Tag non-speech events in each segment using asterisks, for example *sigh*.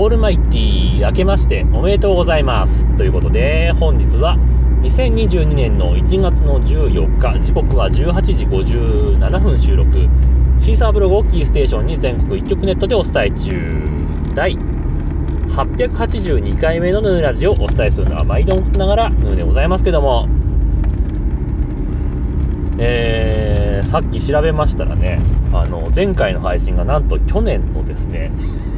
オールマイティー明けましておめでとうございます。ということで本日は2022年の1月の14日時刻は18時57分収録。シーサーブログオッキーステーションに全国1局ネットでお伝え中第882回目のヌーラジをお伝えするのは毎度のことながらヌーでございますけども。えー、さっき調べましたらねあの前回の配信がなんと去年のですね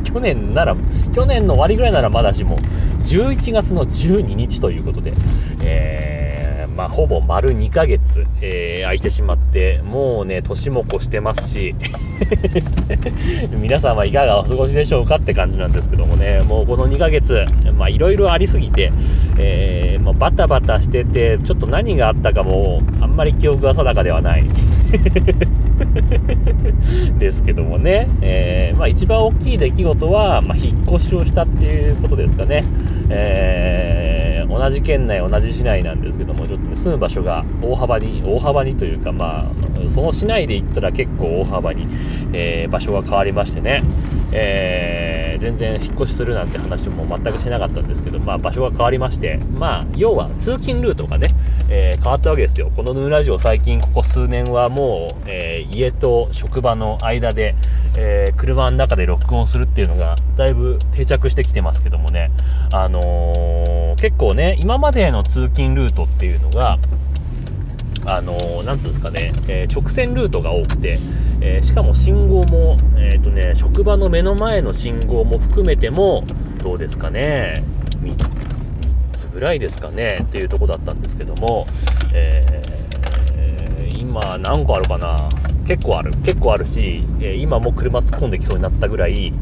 *laughs* 去年なら去年の終わりぐらいならまだしも11月の12日ということで、えー、まあ、ほぼ丸2ヶ月、えー、空いてしまってもうね年も越してますし *laughs* 皆さんはいかがお過ごしでしょうかって感じなんですけどもねもうこの2ヶ月いろいろありすぎて、えー、まあ、バタバタしててちょっと何があったかもあんまり記憶が定かではない。*laughs* ですけどもね、えー、まあ、一番大きい出来事は、まあ、引っ越しをしたっていうことですかね、えー、同じ県内、同じ市内なんですけども、ちょっと、ね、住む場所が大幅に、大幅にというか、まあ、その市内で言ったら結構大幅に、えー、場所が変わりましてね、えー、全然引っ越しするなんて話も全くしなかったんですけど、まあ、場所が変わりまして、まあ、要は通勤ルートがね、変わったわけですよ。このヌーラジオ最近ここ数年はもう、えー、家と職場の間で、え車の中で録音するっていうのがだいぶ定着してきてますけどもね、あの結構ね、今までの通勤ルートっていうのが、あのー、なんつうんですかね、えー、直線ルートが多くて、えー、しかも信号も、えっ、とね、職場の目の前の信号も含めても、どうですかね、3つぐらいですかね、っていうとこだったんですけども、えー今何個あるかな？結構ある。結構あるし、え今も車突っ込んできそうになったぐらい。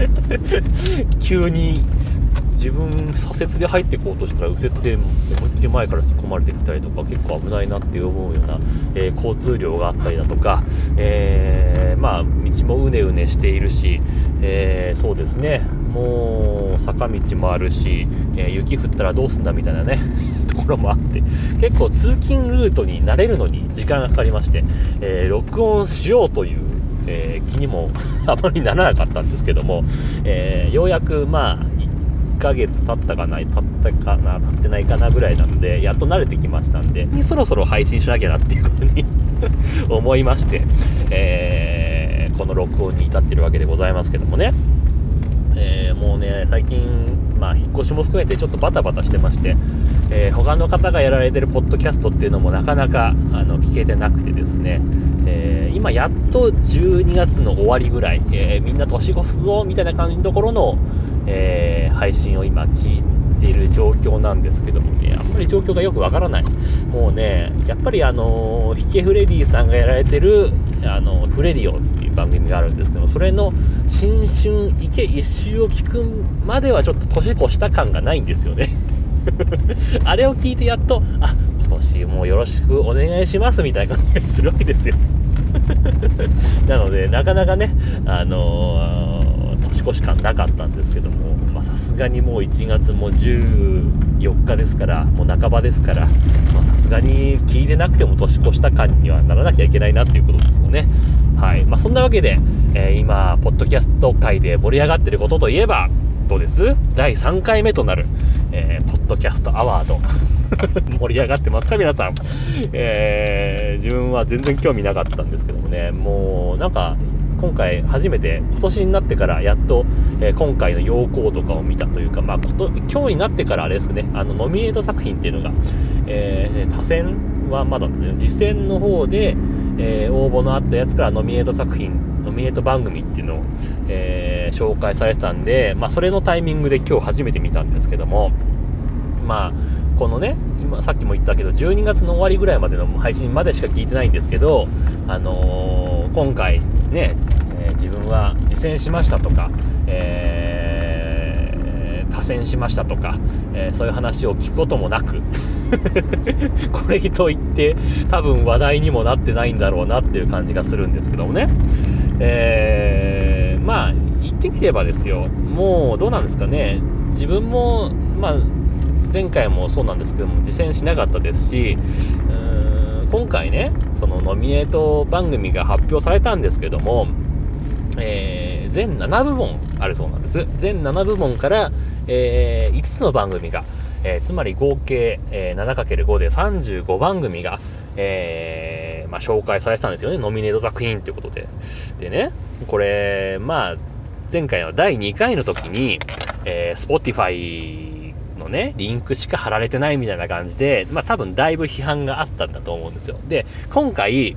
*laughs* 急に自分左折で入っていこうとしたら右折で思いっきり前から突っ込まれてきたりとか結構危ないなって思うような、えー、交通量があったりだとか、えー、まあ道もうねうねしているし、えー、そうですね。もう坂道もあるし、え雪降ったらどうすんだみたいなね *laughs* ところもあって結構通勤ルートに慣れるのに時間がかかりまして、え録音しようというえー、気にも *laughs* あまりならなかったんですけども、えー、ようやくまあ1ヶ月経ったかな、経ったかな、経ってないかなぐらいなんで、やっと慣れてきましたんで、そろそろ配信しなきゃなっていうことに *laughs* 思いまして、えー、この録音に至ってるわけでございますけどもね。えー、もうね、最近、まあ、引っ越しも含めてちょっとバタバタしてまして、えー、他の方がやられてるポッドキャストっていうのもなかなかあの聞けてなくてですね、えー、今やっと12月の終わりぐらい、えみんな年越すぞみたいな感じのところの、え、配信を今聞いている状況なんですけどもね、あんまり状況がよくわからない。もうね、やっぱりあのヒケフレディさんがやられてる、あのフレディオ番組があるんですけど、それの新春池一周を聞くまではちょっと年越した感がないんですよね。*laughs* あれを聞いてやっと、あ、今年もよろしくお願いしますみたいな感じがするわけですよ。*laughs* なので、なかなかね、あのー年越し感なかったんですけどもさすがにもう1月も14日ですからもう半ばですからさすがに聞いてなくても年越した感にはならなきゃいけないなっていうことですよねはい。まあ、そんなわけで、えー、今ポッドキャスト界で盛り上がっていることといえばどうです？第3回目となる、えー、ポッドキャストアワード。*laughs* 盛り上がってますか？皆さん、えー、自分は全然興味なかったんですけどもね。もうなんか今回初めて今年になってからやっと、えー、今回の要項とかを見たというか、まあこと、今日になってからあれですね。あのノミネート作品っていうのが、えー、他選はまだ、ね、実践の方で、えー、応募のあったやつからノミネート作品ノミネート番組っていうのを、えー、紹介されてたんで、まあ、それのタイミングで今日初めて見たんですけどもまあこのね今さっきも言ったけど12月の終わりぐらいまでの配信までしか聞いてないんですけどあのー、今回ね、え、自分は実践しましたとか、えー、多選しましたとか、えー、そういう話を聞くこともなく *laughs* これといって多分話題にもなってないんだろうなっていう感じがするんですけどもね、えー、まあ言ってみればですよ。もうどうなんですかね。自分もまあ前回もそうなんですけども実践しなかったですし今回ねそのノミネート番組が発表されたんですけども、えー、全7部門あるそうなんです。全7部門から、えー、5つの番組が、えー、つまり合計、えー、7×5 で35番組が、えー、まあ、紹介されてたんですよね。ノミネート作品ということで。でね、これ、まあ、前回の第2回の時に、えー、Spotify のね、リンクしか貼られてないみたいな感じで、まあ多分だいぶ批判があったんだと思うんですよ。で、今回、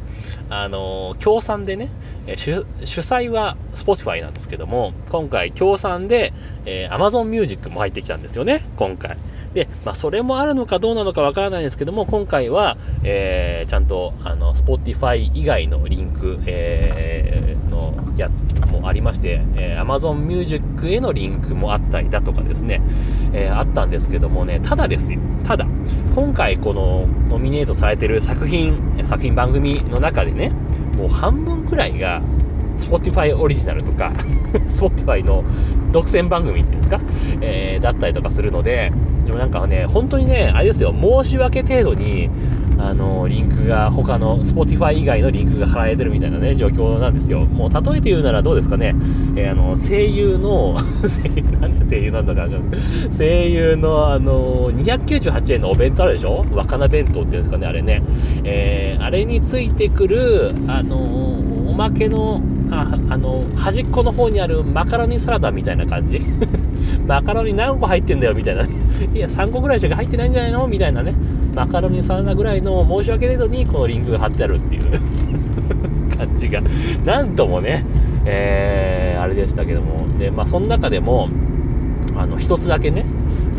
あの、協賛でね、主主催は Spotify なんですけども、今回協賛で、えー、Amazon Music も入ってきたんですよね、今回。で、まあ、それもあるのかどうなのかわからないんですけども、今回は、えー、ちゃんと、あの、Spotify 以外のリンク、えー、のやつもありまして、えー、Amazon Music へのリンクもあったりだとかですね、えー、あったんですけどもね、ただですよ、ただ、今回このノミネートされてる作品、作品番組の中でね、もう半分くらいが、Spotify オリジナルとか *laughs* Spotify の独占番組っていうんですか、えー、だったりとかするので、でもなんかね、本当にね、あれですよ、申し訳程度に、あの、リンクが、他の Spotify 以外のリンクが貼られてるみたいなね、状況なんですよ。もう例えて言うならどうですかね、えー、あの、声優の *laughs* 声優、なんで声優なんだって話なんです声優の、あの、298円のお弁当あるでしょ？若菜弁当っていうんですかね、あれね。えー、あれについてくる、あの、おまけの、あの、端っこの方にあるマカロニサラダみたいな感じ *laughs* マカロニ何個入ってんだよみたいな。*laughs* いや、3個ぐらいしか入ってないんじゃないのみたいなね。マカロニサラダぐらいの申し訳程度にこのリンクが貼ってあるっていう *laughs* 感じが、なんともね、えー、あれでしたけども。で、まあ、その中でも、あの、一つだけね、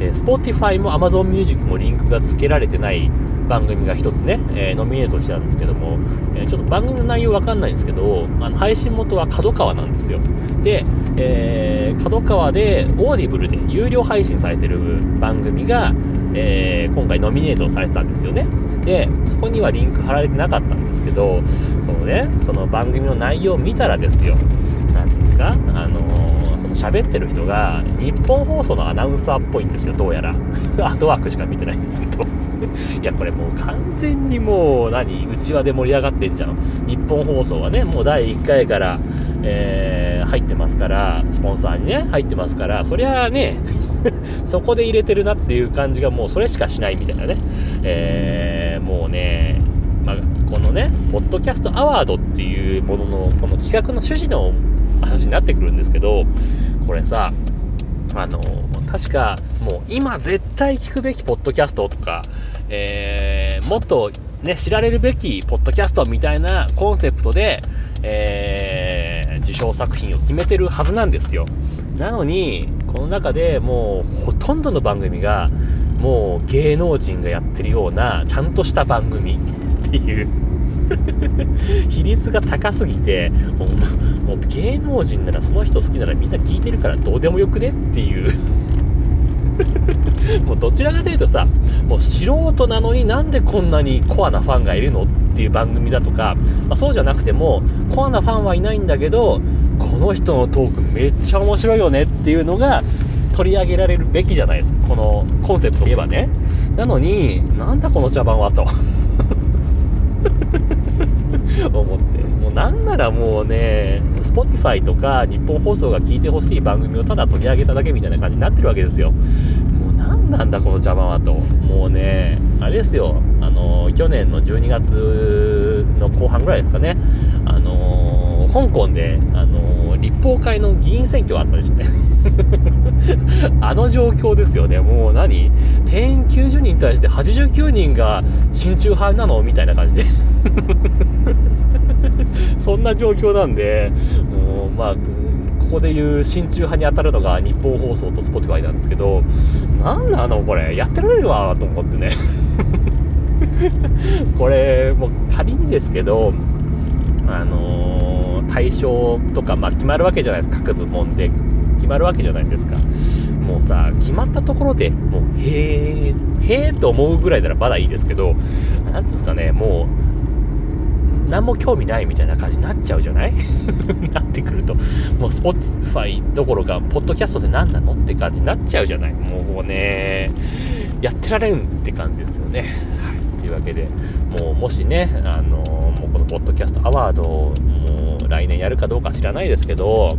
えー、Spotify も Amazon Music もリンクが付けられてない番組が一つね、えー、ノミネートしたんですけども、えー、ちょっと番組の内容わかんないんですけど、あの配信元は角川なんですよ。で、えー、角川で Audible で有料配信されてる番組が、えー、今回ノミネートされてたんですよね。で、そこにはリンク貼られてなかったんですけど、そのね、その番組の内容を見たらですよ、なんていうんですか、あのー、その喋ってる人が日本放送のアナウンサーっぽいんですよ、どうやら。*laughs* アートワークしか見てないんですけど。*laughs* いや、これもう完全にもう何、うちわで盛り上がってんじゃん。日本放送はね、もう第1回から、えー、入ってますから、スポンサーにね、入ってますから、そりゃあね、*laughs* そこで入れてるなっていう感じがもうそれしかしないみたいなね。えー、もうね、まあ、このね、ポッドキャストアワードっていうものの、この企画の趣旨の話になってくるんですけど、これさ、あの、確か、もう今絶対聞くべきポッドキャストとか、えー、もっとね、知られるべきポッドキャストみたいなコンセプトで、えー、受賞作品を決めてるはずなんですよ。なのに、この中でもうほとんどの番組が、もう芸能人がやってるような、ちゃんとした番組っていう *laughs* 比率が高すぎてもう芸能人ならその人好きならみんな聞いてるからどうでもよくねっていう。*laughs* もうどちらかというとさもう素人なのになんでこんなにコアなファンがいるのっていう番組だとか、まあ、そうじゃなくてもコアなファンはいないんだけどこの人のトークめっちゃ面白いよねっていうのが取り上げられるべきじゃないですか。このコンセプトを言えばね。なのになんだこの茶番はと。*laughs* 思って。もうなんならもうね、Spotify とか日本放送が聞いてほしい番組をただ取り上げただけみたいな感じになってるわけですよ。もうなんなんだこの邪魔はと。もうね、あれですよ、あの、去年の12月の後半ぐらいですかね、あの、香港で、あの、立法会の議員選挙があったでしょうね。*laughs* あの状況ですよね。もう何？定員90人に対して89人が親中派なの？みたいな感じで *laughs* そんな状況なんで、もうまあ、ここでいう親中派に当たるのが日本放送と Spotify なんですけど、なんなのこれ、やってられるわと思ってね。*laughs* これ、もう仮にですけど、あのー、対象とか、まあ、決まるわけじゃないですか、各部門で決まるわけじゃないですか。もうさ、決まったところでもう、へえ、へえと思うぐらいならまだいいですけど、なんですかね、もう、何も興味ないみたいな感じになっちゃうじゃない？*laughs* なってくると、もう Spotify どころか、ポッドキャストって何なのって感じになっちゃうじゃない？もうね、やってられんって感じですよね。はい。というわけで、もうもしね、あのもうこのポッドキャストアワード、も来年やるかどうか知らないですけど、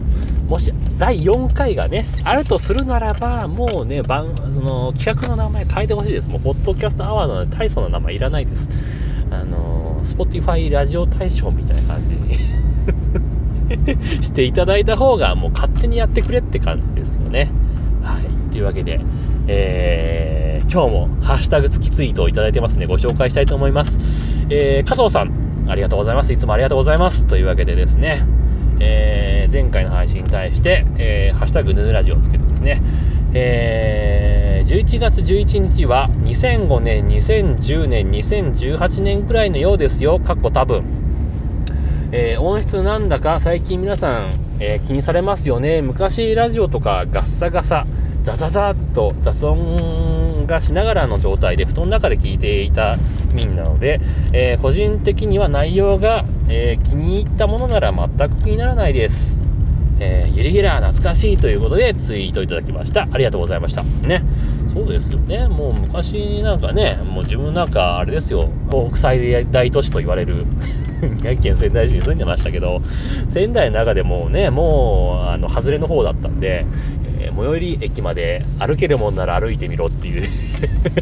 もし第4回がね、あるとするならば、もうね、番その企画の名前変えてほしいです。もう、ポッドキャストアワードの大層な名前いらないです。あの、Spotify ラジオ大賞みたいな感じに *laughs* していただいた方が、もう勝手にやってくれって感じですよね。はい。というわけで、えー、今日もハッシュタグ付きツイートをいただいてますね。ご紹介したいと思います。えー、加藤さん、ありがとうございます。いつもありがとうございます。というわけでですね、えー、前回の配信に対して、えー、ハッシュタグヌヌラジオをつけてですね、えー、11月11日は2005年、2010年、2018年くらいのようですよ、かっこ多分。えー、音質なんだか最近皆さん、えー、気にされますよね。昔ラジオとかガッサガサ、ザザザっと雑音がしながらの状態で布団の中で聞いていた民なので、えー、個人的には内容が、えー、気に入ったものなら全く気にならないです。えー、ゆりぎら懐かしいということでツイートいただきました。ありがとうございました。ね。そうですよね。もう昔なんかね、もう自分なんかあれですよ、東北最大都市と言われる宮城 *laughs* 県仙台市に住んでましたけど、仙台の中でもね、もう、あの、外れの方だったんで、えー、最寄り駅まで歩けるもんなら歩いてみろっていう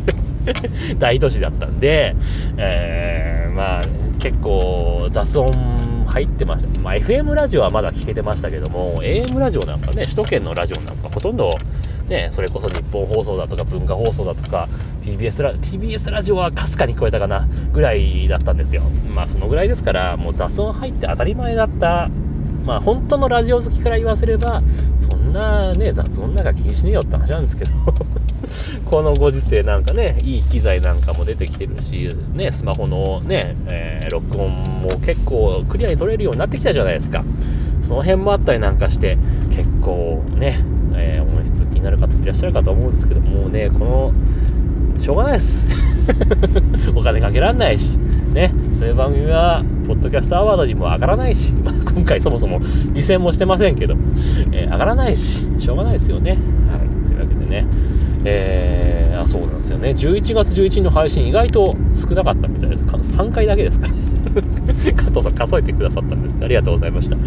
*laughs* 大都市だったんで、えー、まあ、結構雑音入ってました。まあ、FM ラジオはまだ聞けてましたけども、AM ラジオなんかね、首都圏のラジオなんかほとんど、ね、それこそ日本放送だとか文化放送だとか TBS ラ TBS ラジオはかすかに聞こえたかなぐらいだったんですよ。まあそのぐらいですから、もう雑音入って当たり前だったまあ本当のラジオ好きから言わせれば、そんなね、雑音なんか気にしねえよって話なんですけど *laughs* このご時世なんかね、いい機材なんかも出てきてるし、ね、スマホのね、えー、録音も結構クリアに撮れるようになってきたじゃないですか。その辺もあったりなんかして、結構ね、えー、になる方いらっしゃるかと思うんですけど、もうね、この、しょうがないです。*laughs* お金かけらんないし、ね、そういう番組は、ポッドキャストアワードにも上がらないし、*laughs* まあ、今回そもそも犠牲もしてませんけど、えー、上がらないし、しょうがないですよね。はい、というわけでね、えー、あ、そうなんですよね。11月11日の配信意外と少なかったみたいです。3回だけですか。*laughs* 加藤さん数えてくださったんです、ね、ありがとうございました。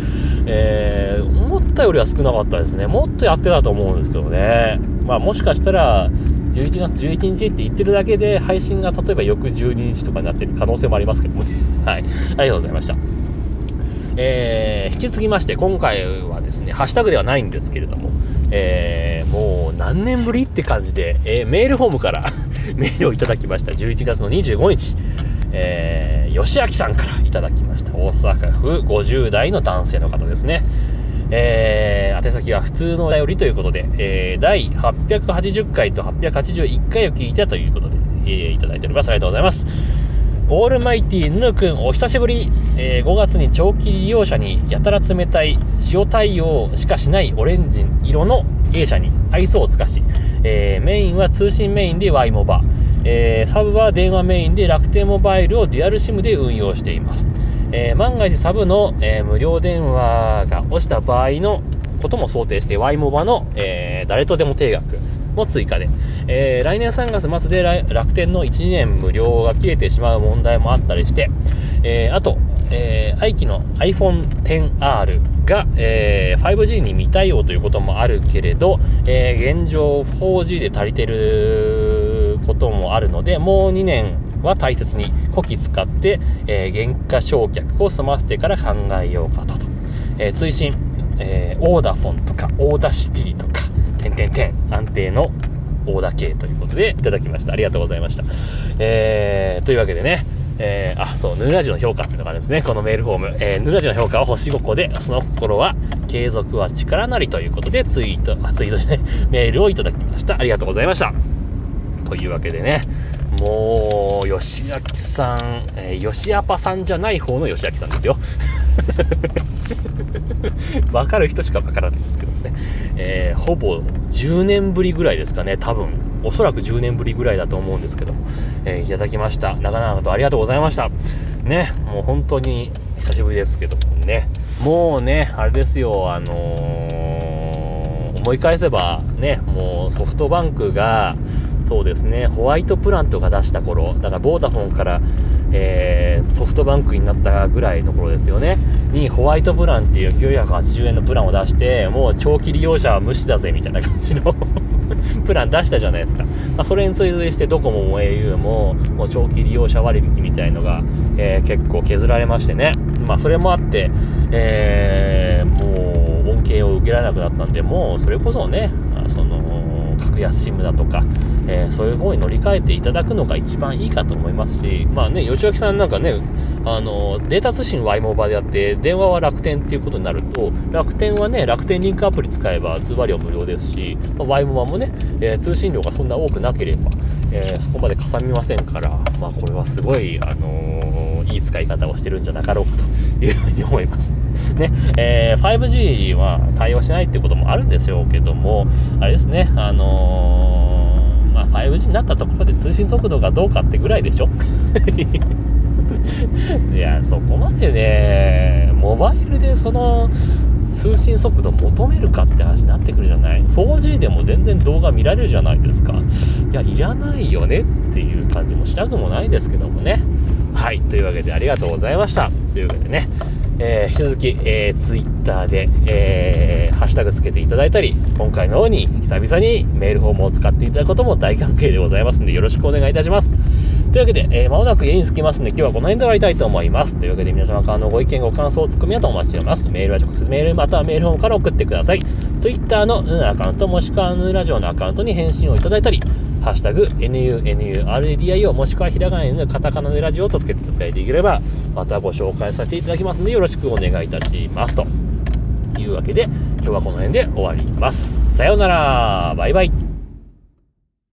えー、思ったよりは少なかったですね。もっとやってたと思うんですけどね。まあもしかしたら、11月11日って言ってるだけで配信が例えば翌12日とかになってる可能性もありますけどもね。はい。ありがとうございました。えー、引き継ぎまして、今回はですね、ハッシュタグではないんですけれども、えー、もう何年ぶりって感じで、えー、メールフォームから *laughs* メールをいただきました。11月の25日、えー、吉明さんからいただきました。大阪府50代の男性の方ですね。えー、宛先は普通のお便りということで、えー、第880回と881回を聞いたということで、えー、いただいております。ありがとうございます。オールマイティヌヌ君お久しぶり、えー、5月に長期利用者にやたら冷たい塩対応しかしないオレンジ色の A 社に愛想を尽かし、えー、メインは通信メインで Y モバ、えー、サブは電話メインで楽天モバイルをデュアル SIM で運用しています、え万が一サブの、え無料電話が落ちた場合のことも想定して Y モバの、え誰とでも定額も追加で、えー、来年3月末で楽天の1年無料が切れてしまう問題もあったりして、えー、あと、えー、愛機の iPhone XR が、えー、5G に未対応ということもあるけれど、えー、現状 4G で足りてることもあるので、もう2年は大切に古希使って、えー、原価償却を済ませてから考えようかと。えー、推進、えー、オーダフォンとか、オーダーシティとか、点点点安定の大田系ということでいただきました。ありがとうございました。えー、というわけでね、えー、あ、そう、ヌルラジオの評価っていうのがあるんですね。このメールフォーム。えー、ヌルラジオの評価は星5個で、その心は継続は力なりということで、ツイート、あ、ツイートじゃない、メールをいただきました。ありがとうございました。というわけでね、もう、吉明さん、えー、吉アパさんじゃない方の吉明さんですよ。*laughs* わかる人しかわからないんですけどね、えー、ほぼ10年ぶりぐらいですかね、多分。おそらく10年ぶりぐらいだと思うんですけども、えー、いただきました。長々とありがとうございました。ね、もう本当に久しぶりですけどもね、もうね、あれですよ、あのー、思い返せばね、もうソフトバンクが、そうですね、ホワイトプラントが出した頃、だからボーダフォンからえー、ソフトバンクになったぐらいの頃ですよね。にホワイトプランっていう980円のプランを出してもう長期利用者は無視だぜみたいな感じの *laughs* プラン出したじゃないですか、まあ、それに追随してドコモも au ももう長期利用者割引みたいのが、えー、結構削られましてね、まあ、それもあって、えー、もう恩恵を受けられなくなったんでもうそれこそね格安 SIM だとか、えー、そういう方に乗り換えていただくのが一番いいかと思いますし、まあね、吉脇さんなんかね、あのデータ通信 Y モバでやって、電話は楽天っていうことになると、楽天はね、楽天リンクアプリ使えば通話料無料ですし、まあ、Y モバもね、えー、通信料がそんな多くなければ、えー、そこまでかさみませんから、まあ、これはすごい、あのいい使い方をしてるんじゃなかろうかというふうに思います。*laughs* ね、えー、5G は対応しないってこともあるんでしょうけども、あれですね、あのー、まあ、5G になったところで通信速度がどうかってぐらいでしょ。*laughs* いや、そこまでね、モバイルでその、通信速度求めるかって話になってくるじゃない。4G でも全然動画見られるじゃないですか。いやいらないよねっていう感じもしなくもないですけどもね。はいというわけでありがとうございました。というわけでねえー、引き続き、えー、ツイッターで、えー、ハッシュタグつけていただいたり、今回のように久々にメールフォームを使っていただくことも大歓迎でございますので、よろしくお願いいたします。というわけで、えー、間もなく家に着きますので、今日はこの辺で終わりたいと思います。というわけで、皆様からのご意見、ご感想、ツッコミなどお待ちしております。メールは直接メール、またはメールフォームから送ってください。ツイッターの、うん、アカウント、もしくは、ヌラジオのアカウントに返信をいただいたり、ハッシュタグ、NUNURADIO もしくはひらがなのカタカナでラジオとつけていただいていければ、またご紹介させていただきますので、よろしくお願いいたします。というわけで、今日はこの辺で終わります。さようなら、バイバイ。